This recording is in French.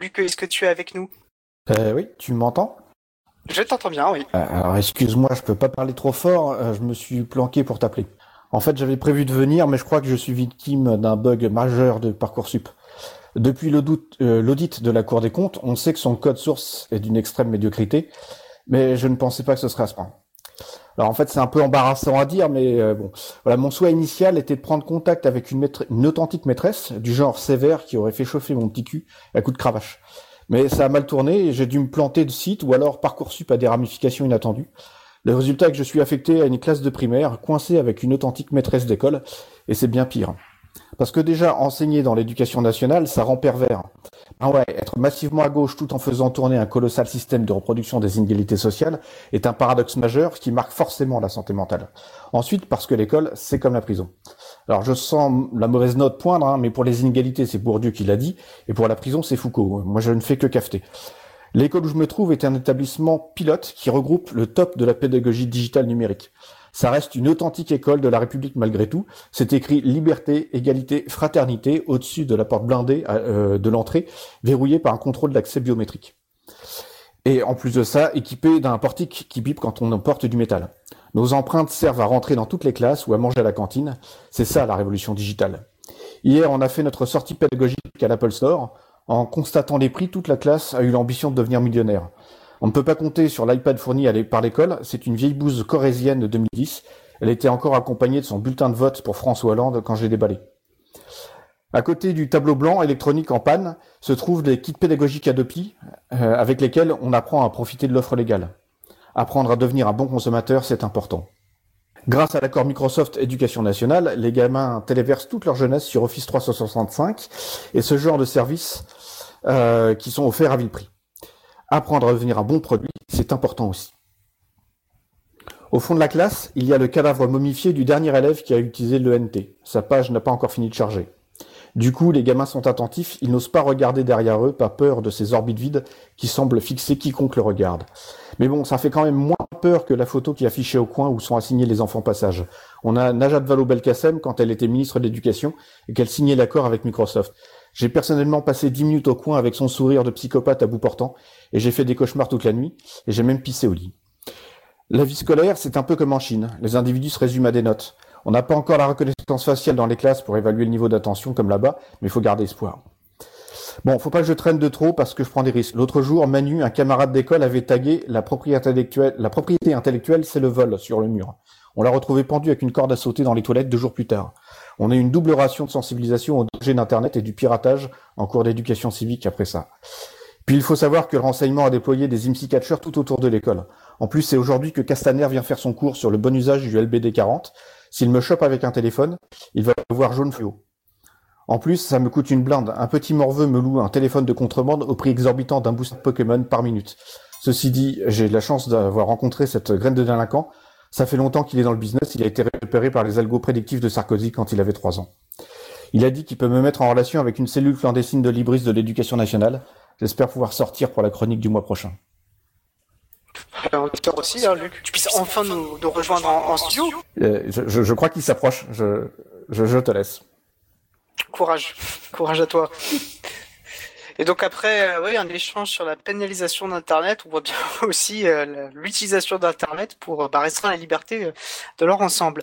Luc, est-ce que tu es avec nous? Euh, Oui, tu m'entends? Je t'entends bien, oui. Euh, alors excuse-moi, je peux pas parler trop fort, euh, je me suis planqué pour t'appeler. En fait, j'avais prévu de venir, mais je crois que je suis victime d'un bug majeur de Parcoursup. Depuis l'audit de la Cour des comptes, on sait que son code source est d'une extrême médiocrité, mais je ne pensais pas que ce serait à ce point. Alors en fait, c'est un peu embarrassant à dire, mais euh, bon, voilà, mon souhait initial était de prendre contact avec une, une, authentique maîtresse du genre sévère qui aurait fait chauffer mon petit cul à coup de cravache. Mais ça a mal tourné j'ai dû me planter de site ou alors Parcoursup a des ramifications inattendues. Le résultat est que je suis affecté à une classe de primaire coincé avec une authentique maîtresse d'école et c'est bien pire. Parce que déjà, enseigner dans l'éducation nationale, ça rend pervers. Ah ouais, être massivement à gauche tout en faisant tourner un colossal système de reproduction des inégalités sociales est un paradoxe majeur qui marque forcément la santé mentale. Ensuite, parce que l'école, c'est comme la prison. Alors je sens la mauvaise note poindre, hein, mais pour les inégalités, c'est Bourdieu qui l'a dit, et pour la prison, c'est Foucault. Moi, je ne fais que cafeter. L'école où je me trouve est un établissement pilote qui regroupe le top de la pédagogie digitale numérique. Ça reste une authentique école de la République malgré tout. C'est écrit liberté, égalité, fraternité au-dessus de la porte blindée euh, de l'entrée, verrouillée par un contrôle d'accès biométrique. Et en plus de ça, équipé d'un portique qui pipe quand on emporte du métal. Nos empreintes servent à rentrer dans toutes les classes ou à manger à la cantine. C'est ça la révolution digitale. Hier, on a fait notre sortie pédagogique à l'Apple Store. En constatant les prix, toute la classe a eu l'ambition de devenir millionnaire. On ne peut pas compter sur l'iPad fourni par l'école. C'est une vieille bouse corésienne de 2010. Elle était encore accompagnée de son bulletin de vote pour François Hollande quand j'ai déballé. À côté du tableau blanc électronique en panne se trouvent des kits pédagogiques Adopi euh, avec lesquels on apprend à profiter de l'offre légale. Apprendre à devenir un bon consommateur, c'est important. Grâce à l'accord Microsoft Éducation nationale, les gamins téléversent toute leur jeunesse sur Office 365 et ce genre de services euh, qui sont offerts à vil prix. Apprendre à devenir un bon produit, c'est important aussi. Au fond de la classe, il y a le cadavre momifié du dernier élève qui a utilisé l'ENT. Sa page n'a pas encore fini de charger. Du coup, les gamins sont attentifs, ils n'osent pas regarder derrière eux, par peur de ces orbites vides qui semblent fixer quiconque le regarde. Mais bon, ça fait quand même moins que la photo qui est affichée au coin où sont assignés les enfants passage. On a Najat Vallaud-Belkacem quand elle était ministre de l'Éducation et qu'elle signait l'accord avec Microsoft. J'ai personnellement passé dix minutes au coin avec son sourire de psychopathe à bout portant, et j'ai fait des cauchemars toute la nuit, et j'ai même pissé au lit. La vie scolaire, c'est un peu comme en Chine. Les individus se résument à des notes. On n'a pas encore la reconnaissance faciale dans les classes pour évaluer le niveau d'attention comme là-bas, mais il faut garder espoir. Bon, faut pas que je traîne de trop parce que je prends des risques. L'autre jour, Manu, un camarade d'école, avait tagué la propriété intellectuelle, la propriété intellectuelle, c'est le vol sur le mur. On l'a retrouvé pendu avec une corde à sauter dans les toilettes deux jours plus tard. On a une double ration de sensibilisation au danger d'Internet et du piratage en cours d'éducation civique après ça. Puis il faut savoir que le renseignement a déployé des IMSI catchers tout autour de l'école. En plus, c'est aujourd'hui que Castaner vient faire son cours sur le bon usage du LBD 40. S'il me chope avec un téléphone, il va voir jaune fluo. En plus, ça me coûte une blinde. Un petit morveux me loue un téléphone de contrebande au prix exorbitant d'un boost Pokémon par minute. Ceci dit, j'ai la chance d'avoir rencontré cette graine de délinquant ça fait longtemps qu'il est dans le business. Il a été repéré par les algos prédictifs de Sarkozy quand il avait trois ans. Il a dit qu'il peut me mettre en relation avec une cellule clandestine de Libris de l'éducation nationale. J'espère pouvoir sortir pour la chronique du mois prochain. Aussi, hein, Luc. Tu puisses enfin nous, rejoindre en, studio. Euh, je, crois qu'il s'approche. Je, je te laisse. Courage. Courage à toi. Et donc après, euh, oui, un échange sur la pénalisation d'Internet, on voit bien aussi euh, l'utilisation d'Internet pour bah, restreindre la liberté euh, de leur ensemble.